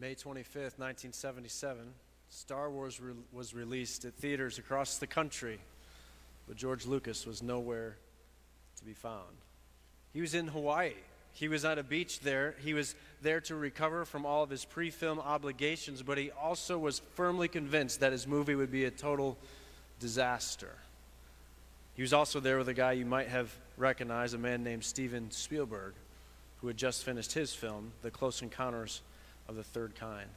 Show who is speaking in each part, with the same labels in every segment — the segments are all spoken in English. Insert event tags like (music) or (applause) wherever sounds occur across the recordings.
Speaker 1: May 25th, 1977, Star Wars re- was released at theaters across the country, but George Lucas was nowhere to be found. He was in Hawaii. He was at a beach there. He was there to recover from all of his pre film obligations, but he also was firmly convinced that his movie would be a total disaster. He was also there with a guy you might have recognized, a man named Steven Spielberg, who had just finished his film, The Close Encounters of the Third Kind.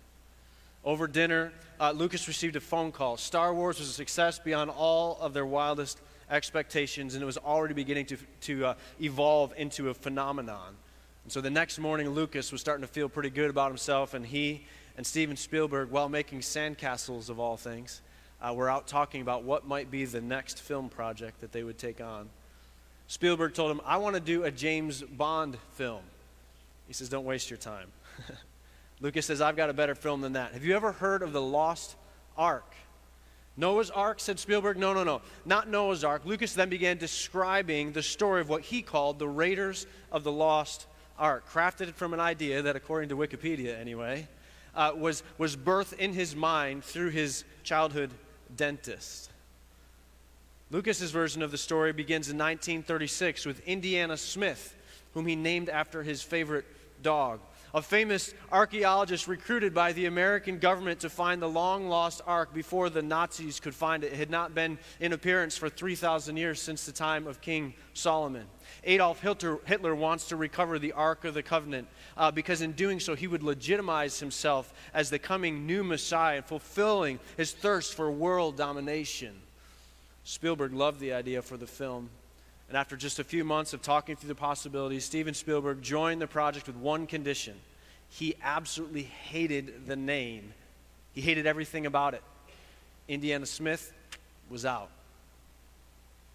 Speaker 1: Over dinner, uh, Lucas received a phone call. Star Wars was a success beyond all of their wildest expectations, and it was already beginning to, to uh, evolve into a phenomenon. And so the next morning, Lucas was starting to feel pretty good about himself, and he and Steven Spielberg, while making sandcastles of all things, uh, were out talking about what might be the next film project that they would take on. Spielberg told him, I want to do a James Bond film. He says, Don't waste your time. (laughs) Lucas says, I've got a better film than that. Have you ever heard of the Lost Ark? Noah's Ark, said Spielberg. No, no, no. Not Noah's Ark. Lucas then began describing the story of what he called the Raiders of the Lost Ark, crafted from an idea that, according to Wikipedia anyway, uh, was, was birthed in his mind through his childhood dentist. Lucas's version of the story begins in 1936 with Indiana Smith, whom he named after his favorite dog a famous archaeologist recruited by the American government to find the long lost ark before the Nazis could find it. it had not been in appearance for 3,000 years since the time of King Solomon. Adolf Hitler, Hitler wants to recover the Ark of the Covenant uh, because in doing so, he would legitimize himself as the coming new Messiah, fulfilling his thirst for world domination. Spielberg loved the idea for the film. And after just a few months of talking through the possibilities, Steven Spielberg joined the project with one condition. He absolutely hated the name, he hated everything about it. Indiana Smith was out,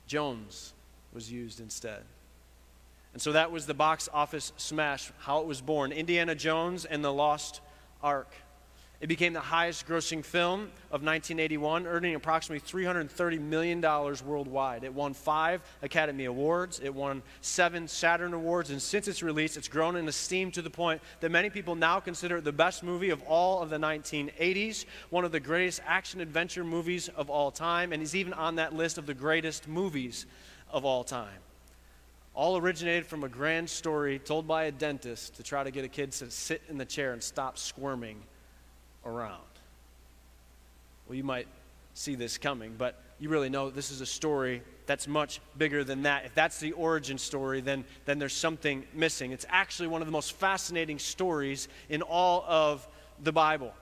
Speaker 1: Jones was used instead. And so that was the box office smash, how it was born Indiana Jones and the Lost Ark. It became the highest grossing film of 1981, earning approximately $330 million worldwide. It won five Academy Awards, it won seven Saturn Awards, and since its release, it's grown in esteem to the point that many people now consider it the best movie of all of the 1980s, one of the greatest action adventure movies of all time, and is even on that list of the greatest movies of all time. All originated from a grand story told by a dentist to try to get a kid to sit in the chair and stop squirming around. Well, you might see this coming, but you really know this is a story that's much bigger than that. If that's the origin story, then, then there's something missing. It's actually one of the most fascinating stories in all of the Bible.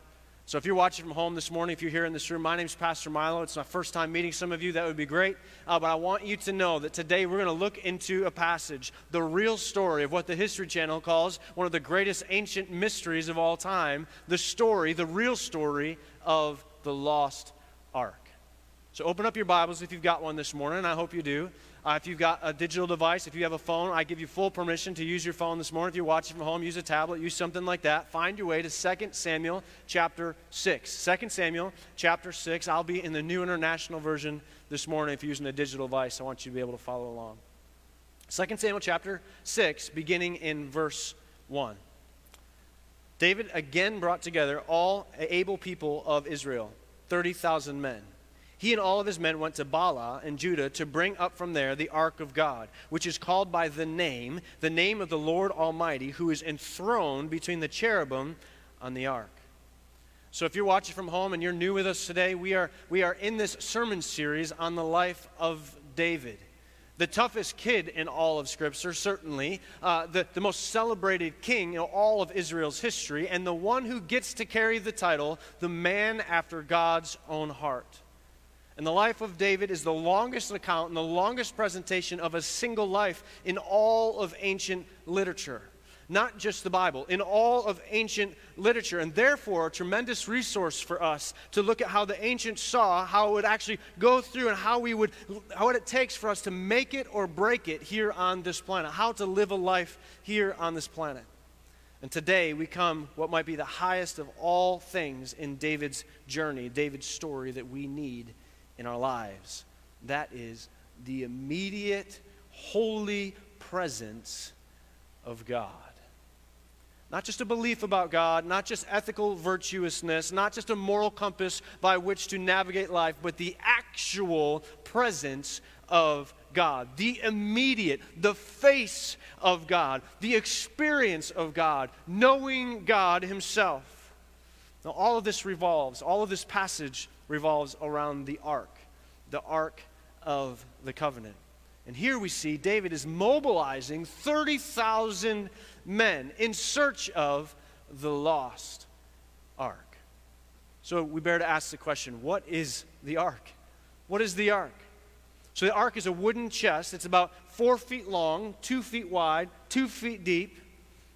Speaker 1: So if you're watching from home this morning, if you're here in this room, my name is Pastor Milo. It's my first time meeting some of you. That would be great. Uh, but I want you to know that today we're going to look into a passage, the real story of what the History Channel calls one of the greatest ancient mysteries of all time the story, the real story of the lost ark. So open up your Bibles if you've got one this morning. I hope you do. Uh, if you've got a digital device, if you have a phone, I give you full permission to use your phone this morning. If you're watching from home, use a tablet, use something like that. Find your way to 2 Samuel chapter 6. 2 Samuel chapter 6. I'll be in the New International Version this morning. If you're using a digital device, I want you to be able to follow along. 2 Samuel chapter 6, beginning in verse 1. David again brought together all able people of Israel, 30,000 men he and all of his men went to Baalah in Judah to bring up from there the ark of God, which is called by the name, the name of the Lord Almighty, who is enthroned between the cherubim on the ark. So if you're watching from home and you're new with us today, we are, we are in this sermon series on the life of David. The toughest kid in all of Scripture, certainly, uh, the, the most celebrated king in all of Israel's history, and the one who gets to carry the title, the man after God's own heart. And the life of David is the longest account and the longest presentation of a single life in all of ancient literature. Not just the Bible, in all of ancient literature, and therefore a tremendous resource for us to look at how the ancients saw how it would actually go through and how we would, what it takes for us to make it or break it here on this planet, how to live a life here on this planet. And today we come what might be the highest of all things in David's journey, David's story that we need in our lives. That is the immediate, holy presence of God. Not just a belief about God, not just ethical virtuousness, not just a moral compass by which to navigate life, but the actual presence of God, the immediate, the face of God, the experience of God, knowing God Himself. Now, all of this revolves, all of this passage revolves around the ark, the ark of the covenant. And here we see David is mobilizing 30,000 men in search of the lost ark. So we bear to ask the question what is the ark? What is the ark? So the ark is a wooden chest. It's about four feet long, two feet wide, two feet deep.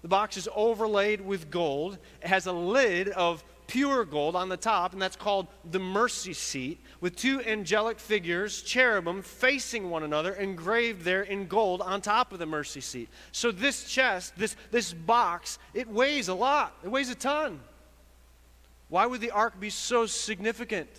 Speaker 1: The box is overlaid with gold. It has a lid of pure gold on the top, and that's called the mercy seat, with two angelic figures, cherubim, facing one another, engraved there in gold on top of the mercy seat. So this chest, this, this box, it weighs a lot. It weighs a ton. Why would the ark be so significant?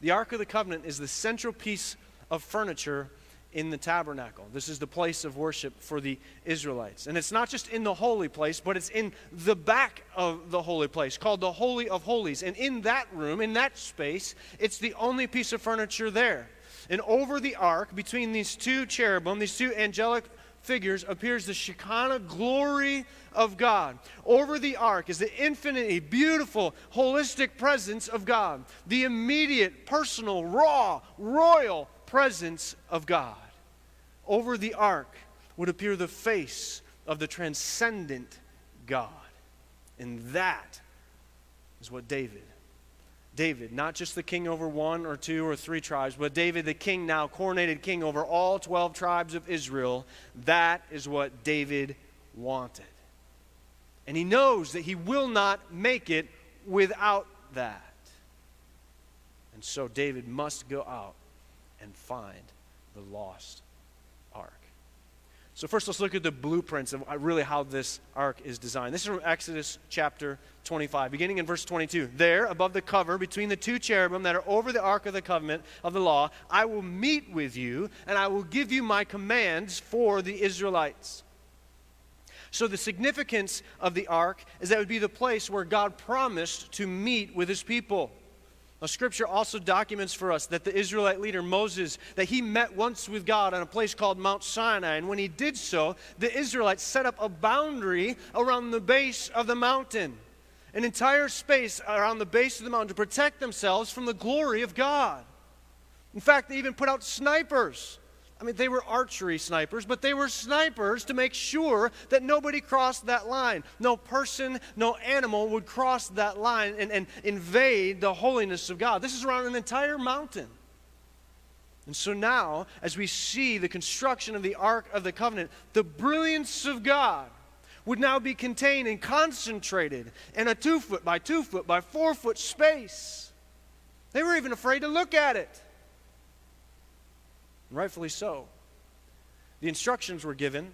Speaker 1: The Ark of the Covenant is the central piece of furniture in the tabernacle. This is the place of worship for the Israelites. And it's not just in the holy place, but it's in the back of the holy place called the Holy of Holies. And in that room, in that space, it's the only piece of furniture there. And over the ark, between these two cherubim, these two angelic figures, appears the Shekinah glory of God. Over the ark is the infinitely beautiful, holistic presence of God, the immediate, personal, raw, royal presence of God. Over the ark would appear the face of the transcendent God. And that is what David, David, not just the king over one or two or three tribes, but David, the king now, coronated king over all 12 tribes of Israel, that is what David wanted. And he knows that he will not make it without that. And so David must go out and find the lost ark. So, first, let's look at the blueprints of uh, really how this ark is designed. This is from Exodus chapter 25, beginning in verse 22. There, above the cover, between the two cherubim that are over the ark of the covenant of the law, I will meet with you, and I will give you my commands for the Israelites. So, the significance of the ark is that it would be the place where God promised to meet with his people. Now, Scripture also documents for us that the Israelite leader Moses, that he met once with God on a place called Mount Sinai. And when he did so, the Israelites set up a boundary around the base of the mountain, an entire space around the base of the mountain to protect themselves from the glory of God. In fact, they even put out snipers I mean, they were archery snipers, but they were snipers to make sure that nobody crossed that line. No person, no animal would cross that line and, and invade the holiness of God. This is around an entire mountain. And so now, as we see the construction of the Ark of the Covenant, the brilliance of God would now be contained and concentrated in a two foot by two foot by four foot space. They were even afraid to look at it rightfully so. The instructions were given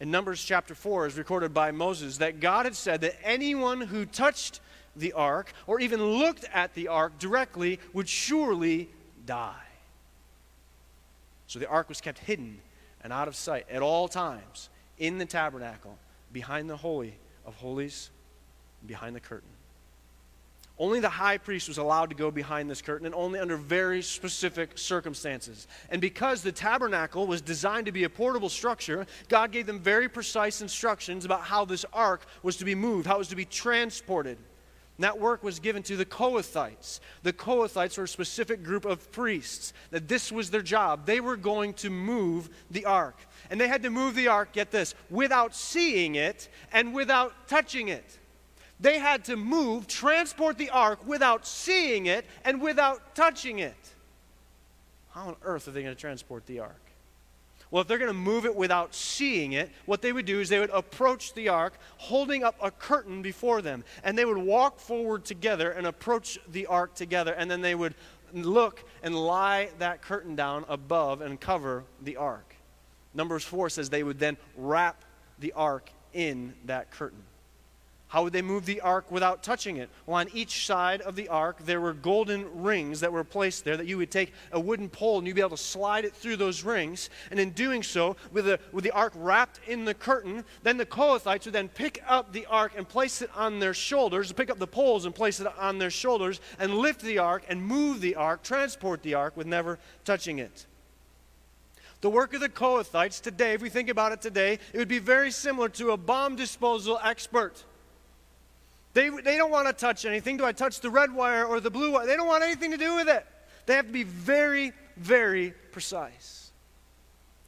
Speaker 1: in Numbers chapter 4, is recorded by Moses, that God had said that anyone who touched the ark or even looked at the ark directly would surely die. So the ark was kept hidden and out of sight at all times in the tabernacle, behind the Holy of Holies, behind the curtain. Only the high priest was allowed to go behind this curtain and only under very specific circumstances. And because the tabernacle was designed to be a portable structure, God gave them very precise instructions about how this ark was to be moved, how it was to be transported. And that work was given to the Kohathites. The Kohathites were a specific group of priests, that this was their job. They were going to move the ark. And they had to move the ark, get this, without seeing it and without touching it. They had to move, transport the ark without seeing it and without touching it. How on earth are they going to transport the ark? Well, if they're going to move it without seeing it, what they would do is they would approach the ark holding up a curtain before them. And they would walk forward together and approach the ark together. And then they would look and lie that curtain down above and cover the ark. Numbers 4 says they would then wrap the ark in that curtain. How would they move the ark without touching it? Well, on each side of the ark, there were golden rings that were placed there that you would take a wooden pole and you'd be able to slide it through those rings. And in doing so, with the, with the ark wrapped in the curtain, then the Kohathites would then pick up the ark and place it on their shoulders, pick up the poles and place it on their shoulders, and lift the ark and move the ark, transport the ark with never touching it. The work of the Kohathites today, if we think about it today, it would be very similar to a bomb disposal expert. They, they don't want to touch anything. Do I touch the red wire or the blue wire? They don't want anything to do with it. They have to be very, very precise.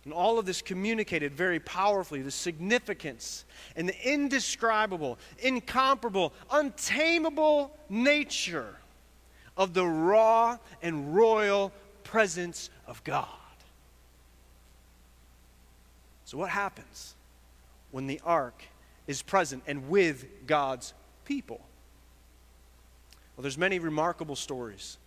Speaker 1: And all of this communicated very powerfully the significance and the indescribable, incomparable, untamable nature of the raw and royal presence of God. So, what happens when the ark is present and with God's people? Well, there's many remarkable stories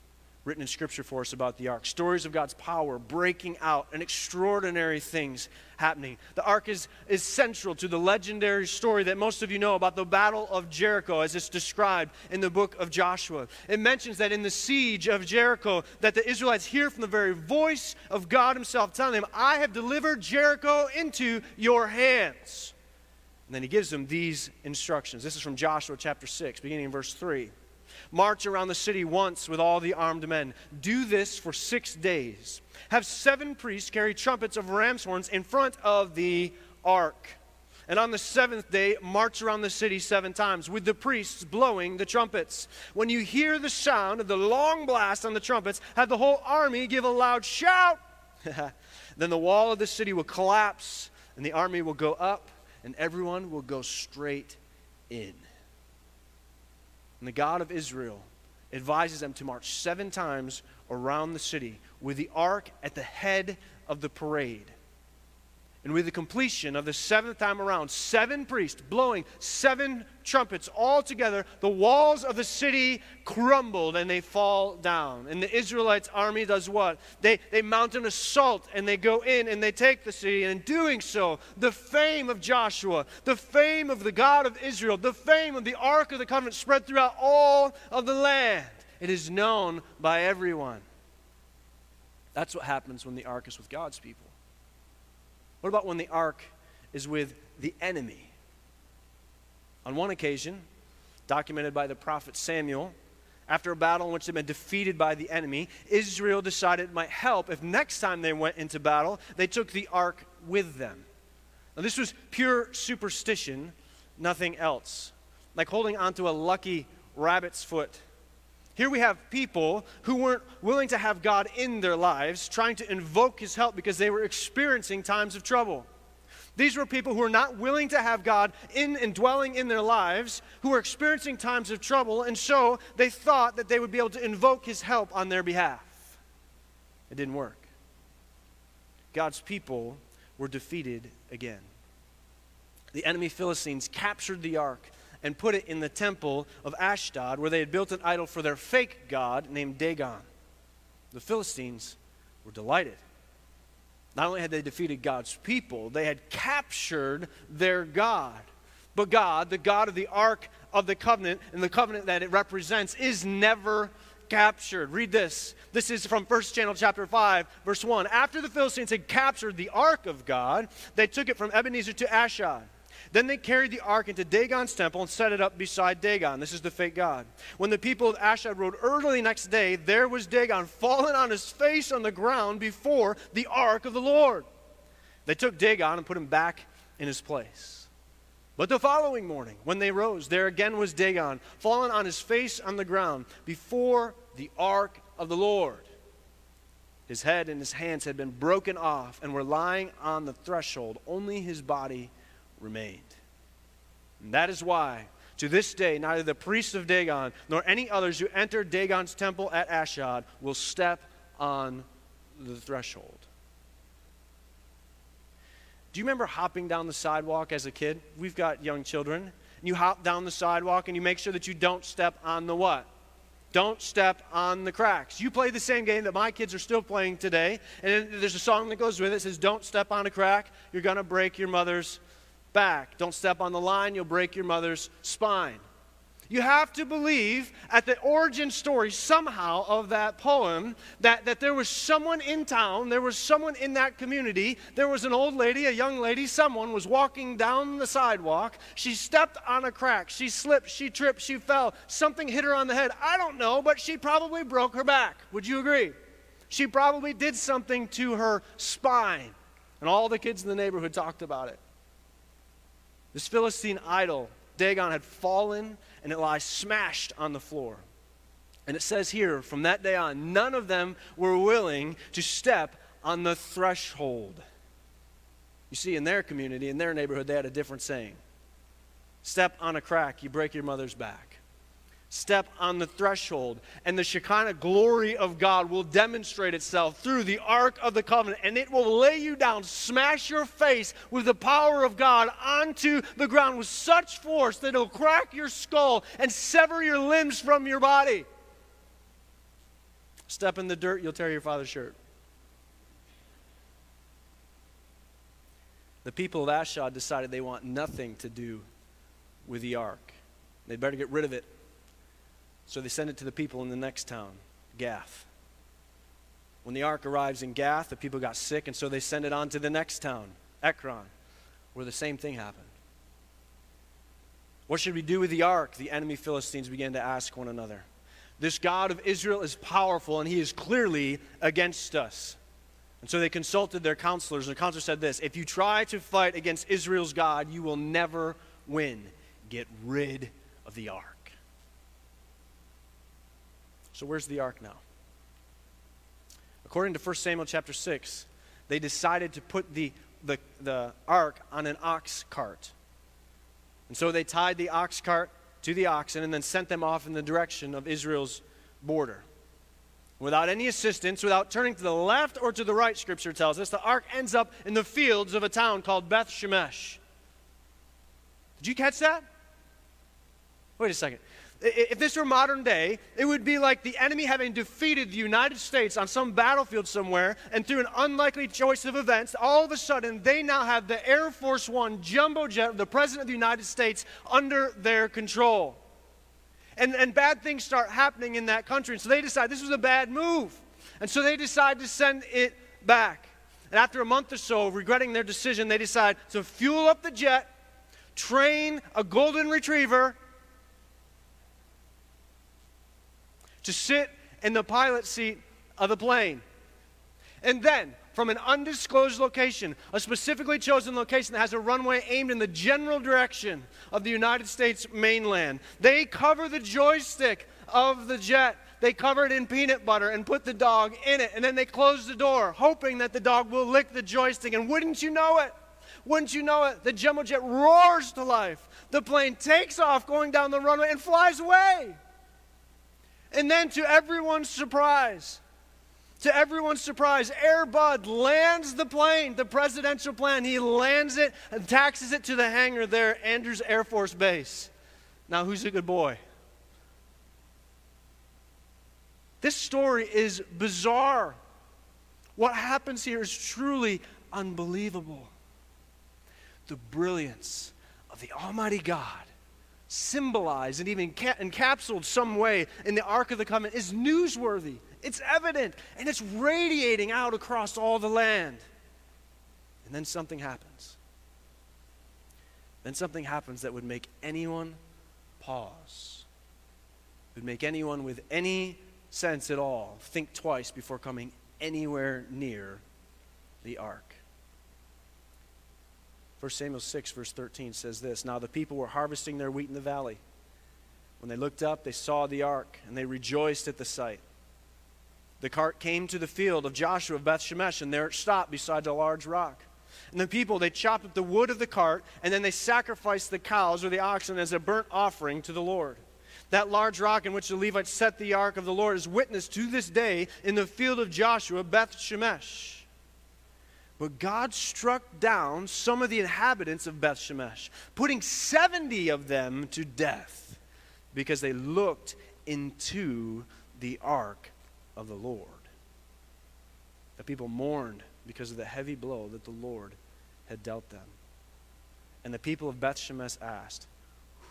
Speaker 1: written in Scripture for us about the ark. Stories of God's power breaking out and extraordinary things happening. The ark is, is central to the legendary story that most of you know about the Battle of Jericho as it's described in the book of Joshua. It mentions that in the siege of Jericho that the Israelites hear from the very voice of God himself telling them, I have delivered Jericho into your hands. And then he gives them these instructions. This is from Joshua chapter 6, beginning in verse 3. March around the city once with all the armed men. Do this for six days. Have seven priests carry trumpets of ram's horns in front of the ark. And on the seventh day, march around the city seven times with the priests blowing the trumpets. When you hear the sound of the long blast on the trumpets, have the whole army give a loud shout. (laughs) then the wall of the city will collapse, and the army will go up and everyone will go straight in. And the God of Israel advises them to march seven times around the city with the ark at the head of the parade. And with the completion of the seventh time around, seven priests blowing seven trumpets all together, the walls of the city crumbled and they fall down. And the Israelites' army does what? They, they mount an assault and they go in and they take the city. And in doing so, the fame of Joshua, the fame of the God of Israel, the fame of the Ark of the Covenant spread throughout all of the land. It is known by everyone. That's what happens when the ark is with God's people. What about when the ark is with the enemy? On one occasion, documented by the prophet Samuel, after a battle in which they'd been defeated by the enemy, Israel decided it might help if next time they went into battle, they took the ark with them. Now, this was pure superstition, nothing else. Like holding onto a lucky rabbit's foot here we have people who weren't willing to have God in their lives, trying to invoke his help because they were experiencing times of trouble. These were people who were not willing to have God in and dwelling in their lives, who were experiencing times of trouble, and so they thought that they would be able to invoke his help on their behalf. It didn't work. God's people were defeated again. The enemy Philistines captured the ark and put it in the temple of Ashdod, where they had built an idol for their fake god named Dagon. The Philistines were delighted. Not only had they defeated God's people, they had captured their God. But God, the God of the Ark of the Covenant, and the covenant that it represents, is never captured. Read this. This is from 1 Samuel chapter 5, verse 1. After the Philistines had captured the ark of God, they took it from Ebenezer to Ashdod. Then they carried the ark into Dagon's temple and set it up beside Dagon. This is the fake god. When the people of Ashdod rode early next day, there was Dagon fallen on his face on the ground before the ark of the Lord. They took Dagon and put him back in his place. But the following morning, when they rose, there again was Dagon, fallen on his face on the ground before the ark of the Lord. His head and his hands had been broken off and were lying on the threshold. Only his body remained. And that is why, to this day, neither the priests of Dagon nor any others who enter Dagon's temple at Ashdod will step on the threshold. Do you remember hopping down the sidewalk as a kid? We've got young children. And you hop down the sidewalk and you make sure that you don't step on the what? Don't step on the cracks. You play the same game that my kids are still playing today. And there's a song that goes with it. it says, Don't step on a crack. You're going to break your mother's back. Don't step on the line, you'll break your mother's spine. You have to believe at the origin story somehow of that poem that, that there was someone in town, there was someone in that community, there was an old lady, a young lady, someone was walking down the sidewalk. She stepped on a crack, she slipped, she tripped, she fell, something hit her on the head. I don't know, but she probably broke her back. Would you agree? She probably did something to her spine. And all the kids in the neighborhood talked about it. This Philistine idol, Dagon, had fallen and it lies smashed on the floor. And it says here, from that day on, none of them were willing to step on the threshold. You see, in their community, in their neighborhood, they had a different saying Step on a crack, you break your mother's back step on the threshold, and the Shekinah glory of God will demonstrate itself through the Ark of the Covenant, and it will lay you down, smash your face with the power of God onto the ground with such force that it'll crack your skull and sever your limbs from your body. Step in the dirt, you'll tear your father's shirt. The people of Ashdod decided they want nothing to do with the ark. They'd better get rid of it so they send it to the people in the next town, Gath. When the ark arrives in Gath, the people got sick, and so they send it on to the next town, Ekron, where the same thing happened. What should we do with the ark? The enemy Philistines began to ask one another. This God of Israel is powerful, and he is clearly against us. And so they consulted their counselors, and the counselor said this If you try to fight against Israel's God, you will never win. Get rid of the ark. So where's the ark now? According to 1 Samuel chapter 6, they decided to put the, the, the ark on an ox cart. And so they tied the ox cart to the oxen and then sent them off in the direction of Israel's border. Without any assistance, without turning to the left or to the right, Scripture tells us, the ark ends up in the fields of a town called Beth Shemesh. Did you catch that? Wait a second. If this were modern day, it would be like the enemy having defeated the United States on some battlefield somewhere, and through an unlikely choice of events, all of a sudden they now have the Air Force One jumbo jet of the President of the United States under their control. And, and bad things start happening in that country. And so they decide this was a bad move. And so they decide to send it back. And after a month or so, regretting their decision, they decide to fuel up the jet, train a golden retriever, to sit in the pilot seat of the plane. And then, from an undisclosed location, a specifically chosen location that has a runway aimed in the general direction of the United States mainland, they cover the joystick of the jet. They cover it in peanut butter and put the dog in it. And then they close the door, hoping that the dog will lick the joystick. And wouldn't you know it? Wouldn't you know it? The jumbo jet roars to life. The plane takes off going down the runway and flies away. And then, to everyone's surprise, to everyone's surprise, Air Bud lands the plane, the presidential plane. He lands it and taxes it to the hangar there, Andrews Air Force Base. Now, who's a good boy? This story is bizarre. What happens here is truly unbelievable. The brilliance of the Almighty God symbolized and even encapsulated some way in the Ark of the Covenant is newsworthy. It's evident and it's radiating out across all the land. And then something happens. Then something happens that would make anyone pause, would make anyone with any sense at all think twice before coming anywhere near the ark. 1 Samuel 6, verse 13 says this Now the people were harvesting their wheat in the valley. When they looked up, they saw the ark, and they rejoiced at the sight. The cart came to the field of Joshua of Beth Shemesh, and there it stopped beside a large rock. And the people, they chopped up the wood of the cart, and then they sacrificed the cows or the oxen as a burnt offering to the Lord. That large rock in which the Levites set the ark of the Lord is witnessed to this day in the field of Joshua, Beth Shemesh. But God struck down some of the inhabitants of Beth Shemesh, putting 70 of them to death because they looked into the ark of the Lord. The people mourned because of the heavy blow that the Lord had dealt them. And the people of Beth Shemesh asked,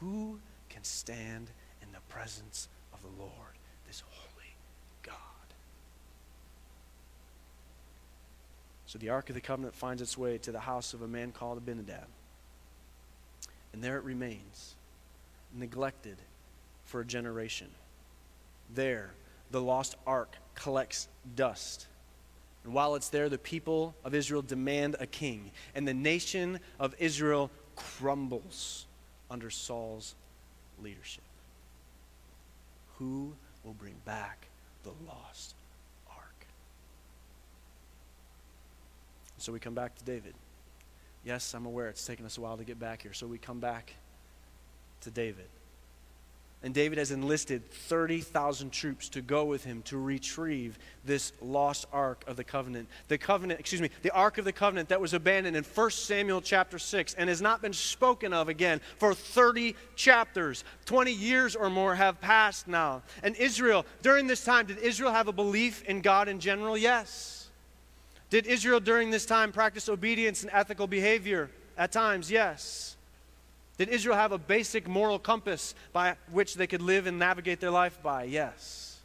Speaker 1: Who can stand in the presence of the Lord, this holy God? So the Ark of the Covenant finds its way to the house of a man called Abinadab. And there it remains, neglected for a generation. There, the lost ark collects dust. And while it's there, the people of Israel demand a king. And the nation of Israel crumbles under Saul's leadership. Who will bring back the lost ark? So we come back to David. Yes, I'm aware it's taken us a while to get back here. So we come back to David. And David has enlisted 30,000 troops to go with him to retrieve this lost ark of the covenant. The covenant, excuse me, the ark of the covenant that was abandoned in 1 Samuel chapter 6 and has not been spoken of again for 30 chapters. 20 years or more have passed now. And Israel, during this time, did Israel have a belief in God in general? Yes. Did Israel during this time practice obedience and ethical behavior? At times, yes. Did Israel have a basic moral compass by which they could live and navigate their life by? Yes.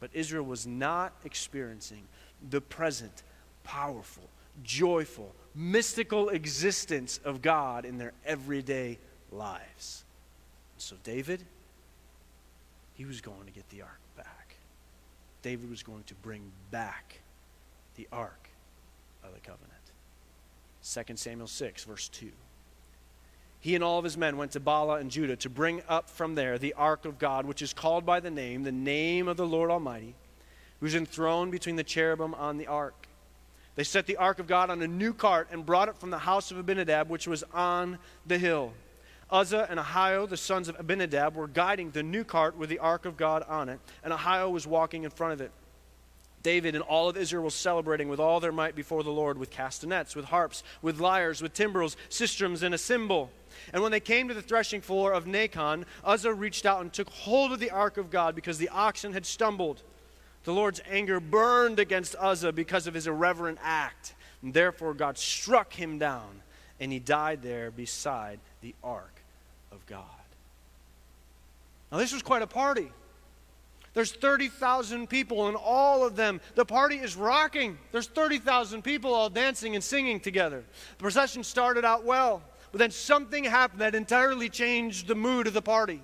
Speaker 1: But Israel was not experiencing the present, powerful, joyful, mystical existence of God in their everyday lives. So, David, he was going to get the ark back. David was going to bring back the ark of the covenant. 2 Samuel 6, verse 2 he and all of his men went to Baalah and Judah to bring up from there the ark of God, which is called by the name, the name of the Lord Almighty, who's enthroned between the cherubim on the ark. They set the ark of God on a new cart and brought it from the house of Abinadab, which was on the hill. Uzzah and Ahio, the sons of Abinadab, were guiding the new cart with the ark of God on it, and Ahio was walking in front of it. David and all of Israel was celebrating with all their might before the Lord with castanets, with harps, with lyres, with timbrels, sistrums, and a cymbal. And when they came to the threshing floor of Nakon, Uzzah reached out and took hold of the ark of God because the oxen had stumbled. The Lord's anger burned against Uzzah because of his irreverent act. And therefore, God struck him down, and he died there beside the ark of God. Now, this was quite a party. There's 30,000 people, and all of them, the party is rocking. There's 30,000 people all dancing and singing together. The procession started out well. But then something happened that entirely changed the mood of the party.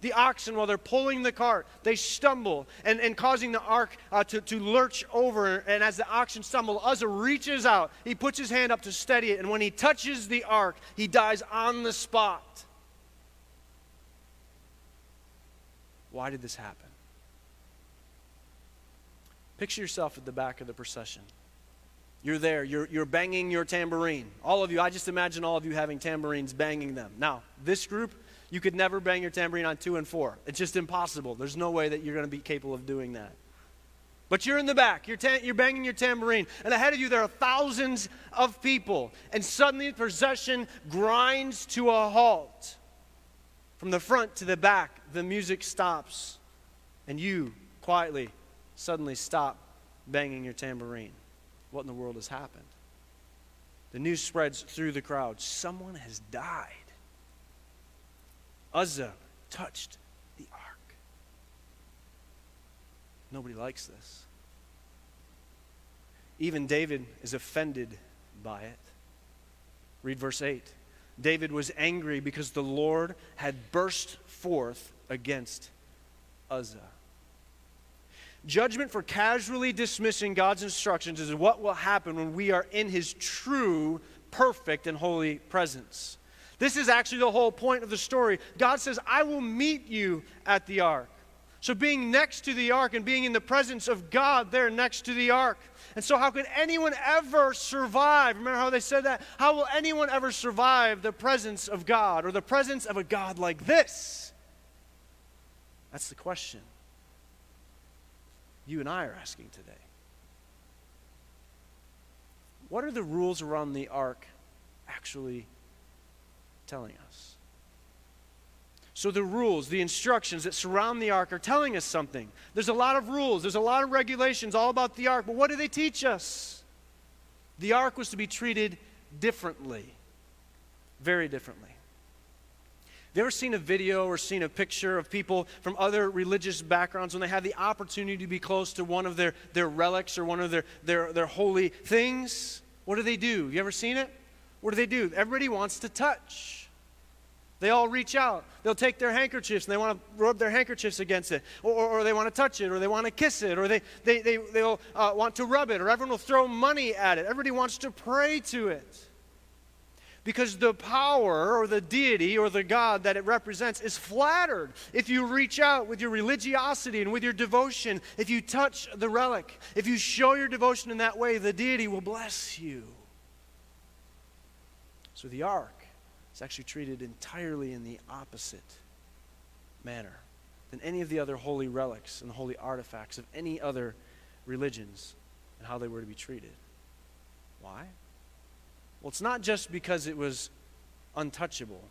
Speaker 1: The oxen, while they're pulling the cart, they stumble and, and causing the ark uh, to, to lurch over. And as the oxen stumble, Uzzah reaches out. He puts his hand up to steady it. And when he touches the ark, he dies on the spot. Why did this happen? Picture yourself at the back of the procession. You're there, you're, you're banging your tambourine. All of you, I just imagine all of you having tambourines banging them. Now, this group, you could never bang your tambourine on two and four. It's just impossible. There's no way that you're going to be capable of doing that. But you're in the back, you're, ta- you're banging your tambourine, and ahead of you there are thousands of people, and suddenly the procession grinds to a halt. From the front to the back, the music stops, and you quietly, suddenly stop banging your tambourine what in the world has happened. The news spreads through the crowd someone has died. Uzzah touched the ark. Nobody likes this. Even David is offended by it. Read verse 8. David was angry because the Lord had burst forth against Uzzah. Judgment for casually dismissing God's instructions is what will happen when we are in His true, perfect, and holy presence. This is actually the whole point of the story. God says, I will meet you at the ark. So, being next to the ark and being in the presence of God there next to the ark. And so, how could anyone ever survive? Remember how they said that? How will anyone ever survive the presence of God or the presence of a God like this? That's the question you and I are asking today. What are the rules around the ark actually telling us? So, the rules, the instructions that surround the ark are telling us something. There's a lot of rules, there's a lot of regulations all about the ark, but what do they teach us? The ark was to be treated differently. very differently. You ever seen a video or seen a picture of people from other religious backgrounds when they have the opportunity to be close to one of their, their relics or one of their, their, their holy things? What do they do? You ever seen it? What do they do? Everybody wants to touch. They all reach out. They'll take their handkerchiefs and they want to rub their handkerchiefs against it, or, or, or they want to touch it, or they want to kiss it, or they, they, they, they'll uh, want to rub it, or everyone will throw money at it. Everybody wants to pray to it because the power or the deity or the God that it represents is flattered if you reach out with your religiosity and with your devotion. If you touch the relic, if you show your devotion in that way, the deity will bless you. So the ark is actually treated entirely in the opposite manner than any of the other holy relics and holy artifacts of any other religions and how they were to be treated. Why? Well, it's not just because it was untouchable.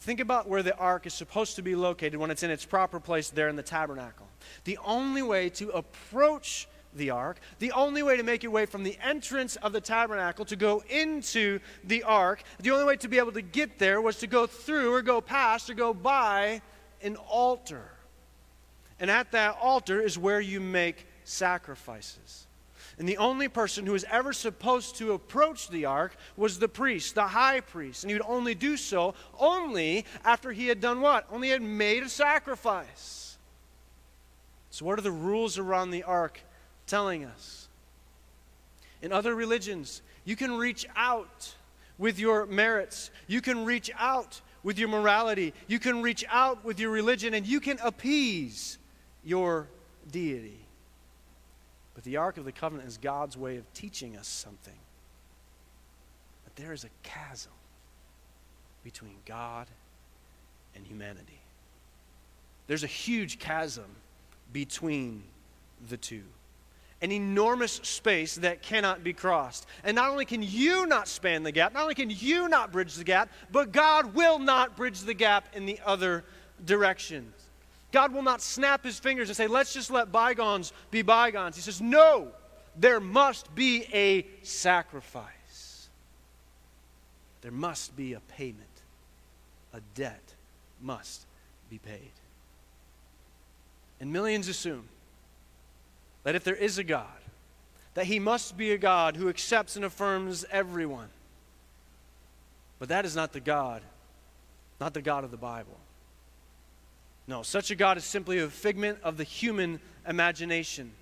Speaker 1: Think about where the ark is supposed to be located when it's in its proper place there in the tabernacle. The only way to approach the ark, the only way to make your way from the entrance of the tabernacle to go into the ark, the only way to be able to get there was to go through or go past or go by an altar. And at that altar is where you make sacrifices. And the only person who was ever supposed to approach the ark was the priest, the high priest. And he would only do so only after he had done what? Only had made a sacrifice. So, what are the rules around the ark telling us? In other religions, you can reach out with your merits, you can reach out with your morality, you can reach out with your religion, and you can appease your deity. But the Ark of the Covenant is God's way of teaching us something. That there is a chasm between God and humanity. There's a huge chasm between the two. An enormous space that cannot be crossed. And not only can you not span the gap, not only can you not bridge the gap, but God will not bridge the gap in the other direction. God will not snap his fingers and say, let's just let bygones be bygones. He says, no, there must be a sacrifice. There must be a payment. A debt must be paid. And millions assume that if there is a God, that he must be a God who accepts and affirms everyone. But that is not the God, not the God of the Bible. No, such a God is simply a figment of the human imagination.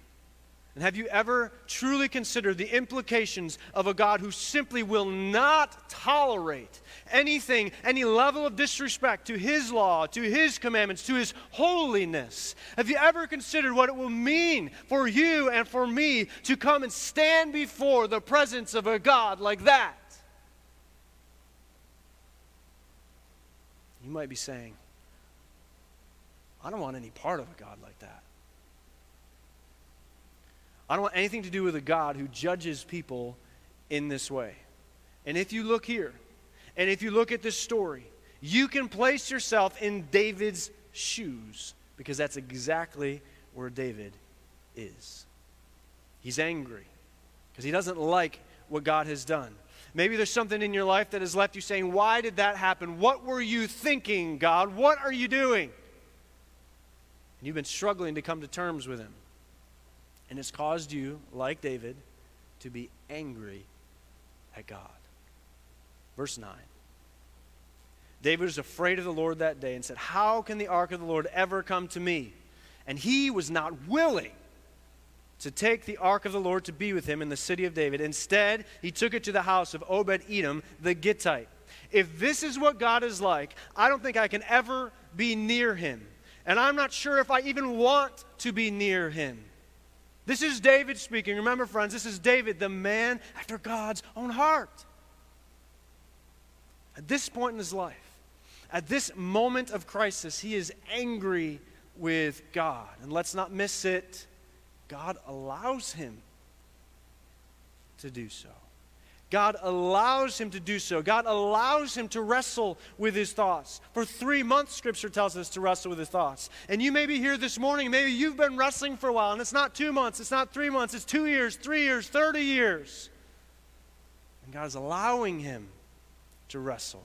Speaker 1: And have you ever truly considered the implications of a God who simply will not tolerate anything, any level of disrespect to His law, to His commandments, to His holiness? Have you ever considered what it will mean for you and for me to come and stand before the presence of a God like that? You might be saying, I don't want any part of a God like that. I don't want anything to do with a God who judges people in this way. And if you look here, and if you look at this story, you can place yourself in David's shoes because that's exactly where David is. He's angry because he doesn't like what God has done. Maybe there's something in your life that has left you saying, Why did that happen? What were you thinking, God? What are you doing? And you've been struggling to come to terms with him. And it's caused you, like David, to be angry at God. Verse 9. David was afraid of the Lord that day and said, How can the ark of the Lord ever come to me? And he was not willing to take the ark of the Lord to be with him in the city of David. Instead, he took it to the house of Obed Edom the Gittite. If this is what God is like, I don't think I can ever be near him and I'm not sure if I even want to be near him. This is David speaking. Remember, friends, this is David, the man after God's own heart. At this point in his life, at this moment of crisis, he is angry with God. And let's not miss it, God allows him to do so. God allows him to do so. God allows him to wrestle with his thoughts. For three months, Scripture tells us to wrestle with his thoughts. And you may be here this morning, maybe you've been wrestling for a while, and it's not two months, it's not three months, it's two years, three years, 30 years. And God is allowing him to wrestle.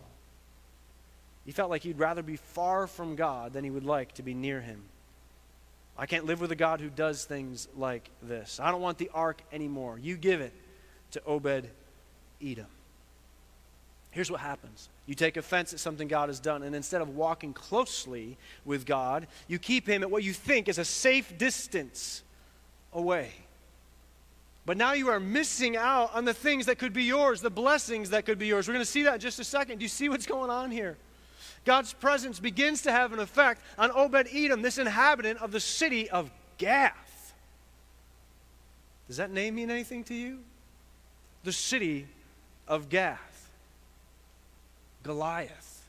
Speaker 1: He felt like he'd rather be far from God than he would like to be near him. I can't live with a God who does things like this. I don't want the ark anymore. You give it to Obed Edom. Here's what happens you take offense at something God has done, and instead of walking closely with God, you keep him at what you think is a safe distance away. But now you are missing out on the things that could be yours, the blessings that could be yours. We're going to see that in just a second. Do you see what's going on here? God's presence begins to have an effect on Obed Edom, this inhabitant of the city of Gath. Does that name mean anything to you? The city of Gath. Goliath.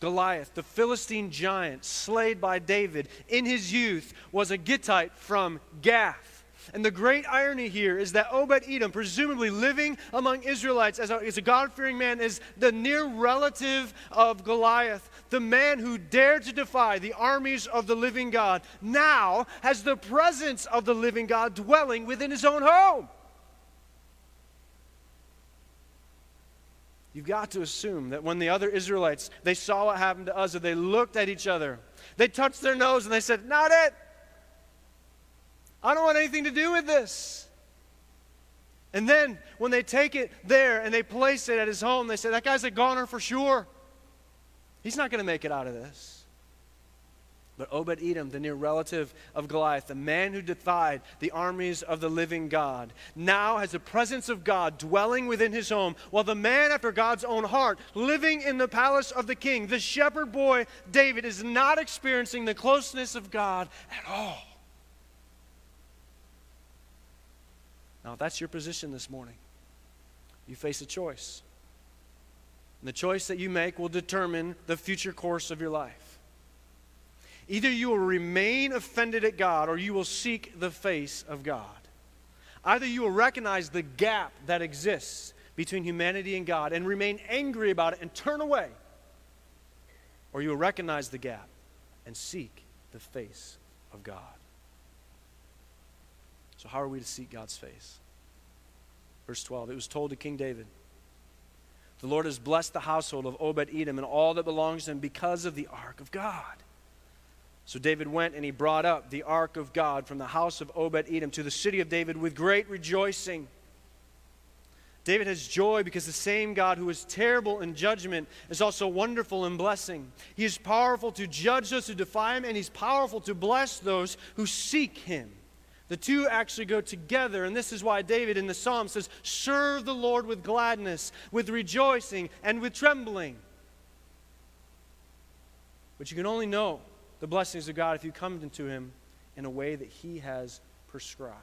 Speaker 1: Goliath, the Philistine giant slayed by David in his youth, was a Gittite from Gath. And the great irony here is that Obed Edom, presumably living among Israelites as a, a God fearing man, is the near relative of Goliath, the man who dared to defy the armies of the living God, now has the presence of the living God dwelling within his own home. You've got to assume that when the other Israelites they saw what happened to Uzzah, they looked at each other. They touched their nose and they said, Not it. I don't want anything to do with this. And then when they take it there and they place it at his home, they say, That guy's a goner for sure. He's not going to make it out of this. But Obed Edom, the near relative of Goliath, the man who defied the armies of the living God, now has the presence of God dwelling within his home, while the man after God's own heart, living in the palace of the king, the shepherd boy David, is not experiencing the closeness of God at all. Now, if that's your position this morning, you face a choice. And the choice that you make will determine the future course of your life. Either you will remain offended at God or you will seek the face of God. Either you will recognize the gap that exists between humanity and God and remain angry about it and turn away, or you will recognize the gap and seek the face of God. So, how are we to seek God's face? Verse 12 It was told to King David The Lord has blessed the household of Obed Edom and all that belongs to him because of the ark of God. So David went and he brought up the ark of God from the house of Obed Edom to the city of David with great rejoicing. David has joy because the same God who is terrible in judgment is also wonderful in blessing. He is powerful to judge those who defy him, and he's powerful to bless those who seek him. The two actually go together, and this is why David in the psalm says, Serve the Lord with gladness, with rejoicing, and with trembling. But you can only know the blessings of God if you come into Him in a way that He has prescribed.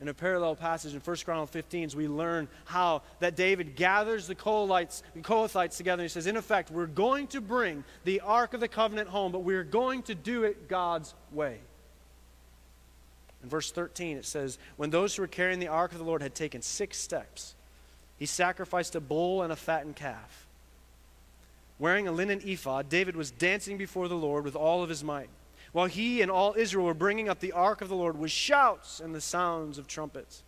Speaker 1: In a parallel passage in 1 Chronicles 15, we learn how that David gathers the Kohathites, Kohathites together. And he says, in effect, we're going to bring the Ark of the Covenant home, but we're going to do it God's way. In verse 13, it says, When those who were carrying the ark of the Lord had taken six steps, he sacrificed a bull and a fattened calf. Wearing a linen ephod, David was dancing before the Lord with all of his might, while he and all Israel were bringing up the ark of the Lord with shouts and the sounds of trumpets.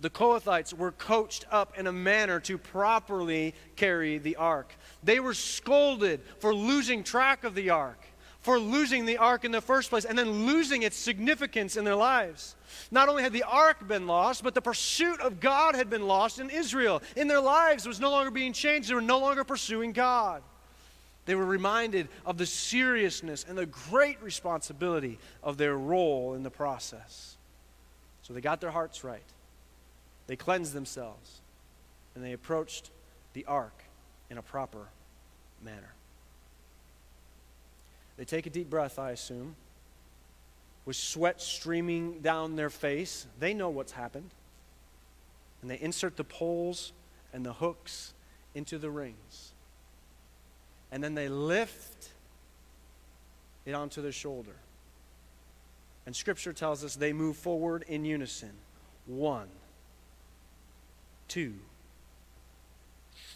Speaker 1: The Kohathites were coached up in a manner to properly carry the ark. They were scolded for losing track of the ark for losing the ark in the first place and then losing its significance in their lives. Not only had the ark been lost, but the pursuit of God had been lost in Israel. In their lives, was no longer being changed. They were no longer pursuing God. They were reminded of the seriousness and the great responsibility of their role in the process. So they got their hearts right. They cleansed themselves. And they approached the ark in a proper manner. They take a deep breath, I assume, with sweat streaming down their face. They know what's happened. And they insert the poles and the hooks into the rings. And then they lift it onto their shoulder. And Scripture tells us they move forward in unison. One, two,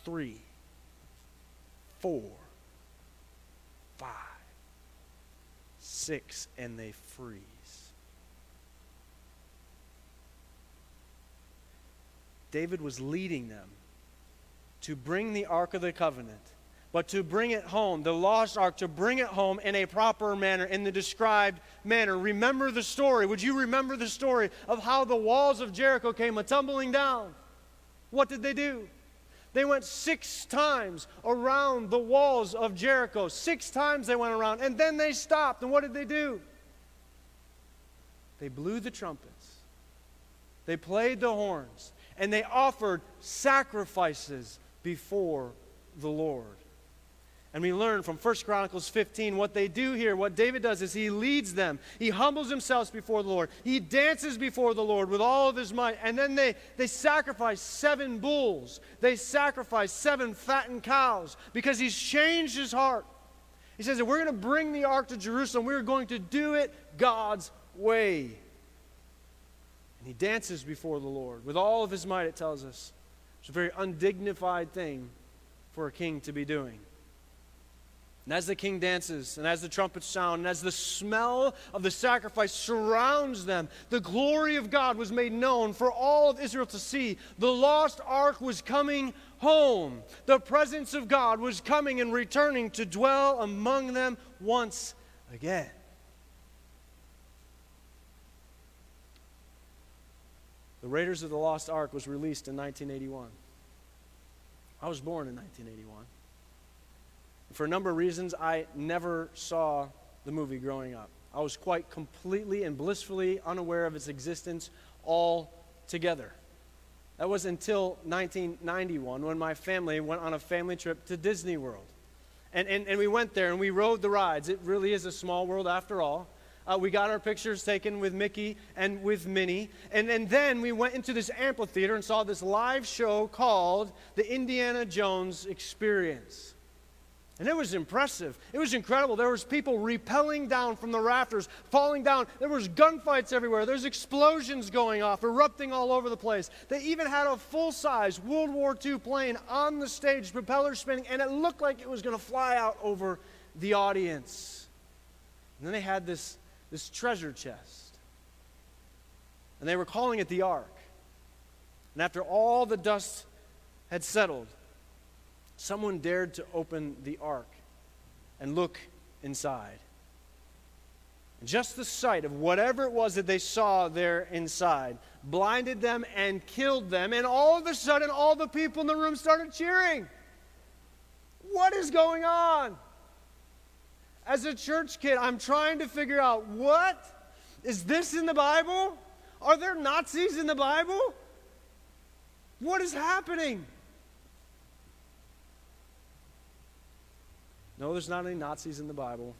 Speaker 1: three, four, five six and they freeze. David was leading them to bring the Ark of the Covenant, but to bring it home, the lost Ark, to bring it home in a proper manner, in the described manner. Remember the story. Would you remember the story of how the walls of Jericho came a tumbling down? What did they do? They went six times around the walls of Jericho. Six times they went around, and then they stopped. And what did they do? They blew the trumpets, they played the horns, and they offered sacrifices before the Lord. And we learn from 1 Chronicles 15 what they do here. What David does is he leads them. He humbles himself before the Lord. He dances before the Lord with all of his might. And then they, they sacrifice seven bulls. They sacrifice seven fattened cows because he's changed his heart. He says that we're going to bring the ark to Jerusalem. We're going to do it God's way. And he dances before the Lord with all of his might, it tells us. It's a very undignified thing for a king to be doing. And as the king dances, and as the trumpets sound, and as the smell of the sacrifice surrounds them, the glory of God was made known for all of Israel to see. The lost ark was coming home. The presence of God was coming and returning to dwell among them once again. The Raiders of the Lost Ark was released in 1981. I was born in 1981. For a number of reasons, I never saw the movie growing up. I was quite completely and blissfully unaware of its existence altogether. That was until 1991 when my family went on a family trip to Disney World. And, and, and we went there and we rode the rides. It really is a small world after all. Uh, we got our pictures taken with Mickey and with Minnie. And, and then we went into this amphitheater and saw this live show called the Indiana Jones Experience. And it was impressive. It was incredible. There was people repelling down from the rafters, falling down. There was gunfights everywhere. There's explosions going off, erupting all over the place. They even had a full-size World War II plane on the stage, propellers spinning, and it looked like it was going to fly out over the audience. And then they had this, this treasure chest. And they were calling it the Ark. And after all the dust had settled, someone dared to open the ark and look inside. Just the sight of whatever it was that they saw there inside blinded them and killed them, and all of a sudden, all the people in the room started cheering. What is going on? As a church kid, I'm trying to figure out what is this in the Bible? Are there Nazis in the Bible? What is happening? No, there's not any Nazis in the Bible.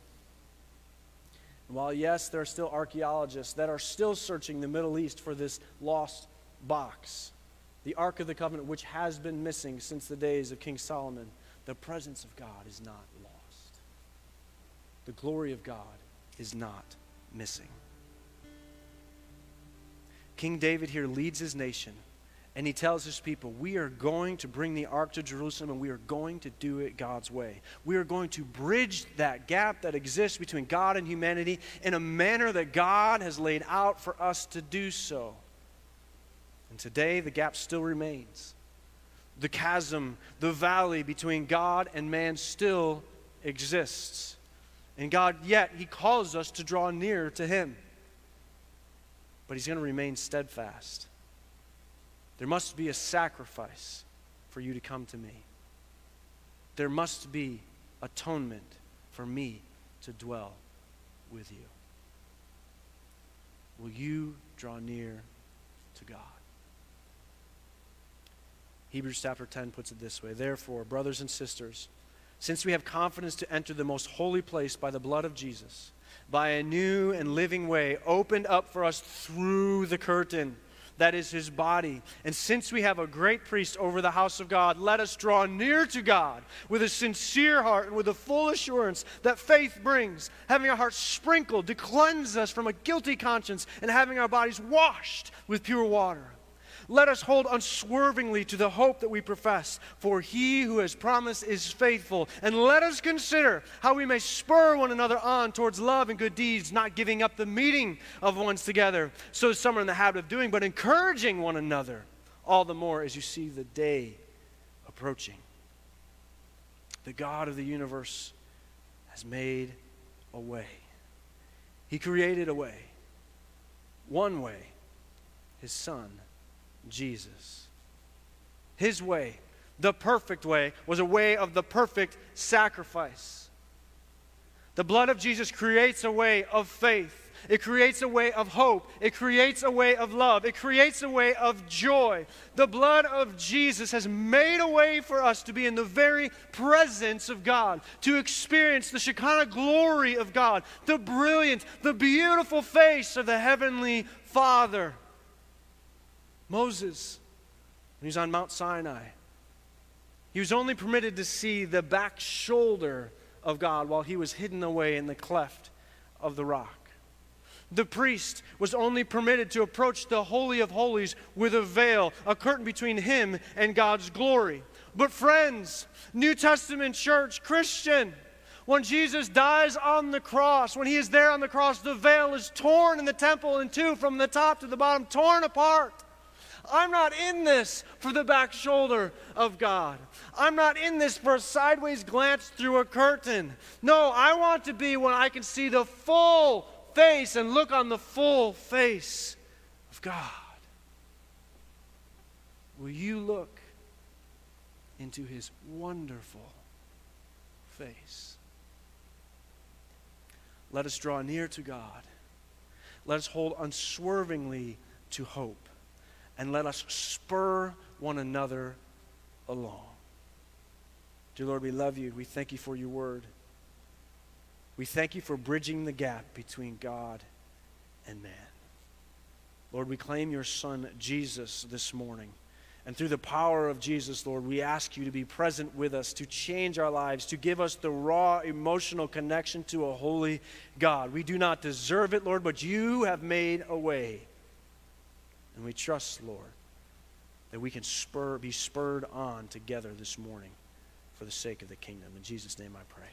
Speaker 1: And while, yes, there are still archaeologists that are still searching the Middle East for this lost box, the Ark of the Covenant, which has been missing since the days of King Solomon, the presence of God is not lost. The glory of God is not missing. King David here leads his nation and he tells his people, We are going to bring the ark to Jerusalem and we are going to do it God's way. We are going to bridge that gap that exists between God and humanity in a manner that God has laid out for us to do so. And today, the gap still remains. The chasm, the valley between God and man still exists. And God, yet, He calls us to draw near to Him. But He's going to remain steadfast. There must be a sacrifice for you to come to me. There must be atonement for me to dwell with you. Will you draw near to God? Hebrews chapter 10 puts it this way Therefore, brothers and sisters, since we have confidence to enter the most holy place by the blood of Jesus, by a new and living way opened up for us through the curtain that is his body. And since we have a great priest over the house of God, let us draw near to God with a sincere heart and with a full assurance that faith brings, having our hearts sprinkled to cleanse us from a guilty conscience and having our bodies washed with pure water. Let us hold unswervingly to the hope that we profess, for he who has promised is faithful. And let us consider how we may spur one another on towards love and good deeds, not giving up the meeting of ones together, so some are in the habit of doing, but encouraging one another all the more as you see the day approaching. The God of the universe has made a way. He created a way. One way, His Son, Jesus. His way, the perfect way, was a way of the perfect sacrifice. The blood of Jesus creates a way of faith. It creates a way of hope. It creates a way of love. It creates a way of joy. The blood of Jesus has made a way for us to be in the very presence of God, to experience the Shekinah glory of God, the brilliant, the beautiful face of the Heavenly Father. Moses, when he was on Mount Sinai, he was only permitted to see the back shoulder of God while he was hidden away in the cleft of the rock. The priest was only permitted to approach the Holy of Holies with a veil, a curtain between him and God's glory. But, friends, New Testament church, Christian, when Jesus dies on the cross, when he is there on the cross, the veil is torn in the temple in two from the top to the bottom, torn apart. I'm not in this for the back shoulder of God. I'm not in this for a sideways glance through a curtain. No, I want to be when I can see the full face and look on the full face of God. Will you look into his wonderful face? Let us draw near to God. Let us hold unswervingly to hope and let us spur one another along. Dear Lord, we love you. We thank you for your word. We thank you for bridging the gap between God and man. Lord, we claim your son Jesus this morning. And through the power of Jesus, Lord, we ask you to be present with us, to change our lives, to give us the raw emotional connection to a holy God. We do not deserve it, Lord, but you have made a way. And we trust, Lord, that we can spur, be spurred on together this morning for the sake of the kingdom. In Jesus' name I pray.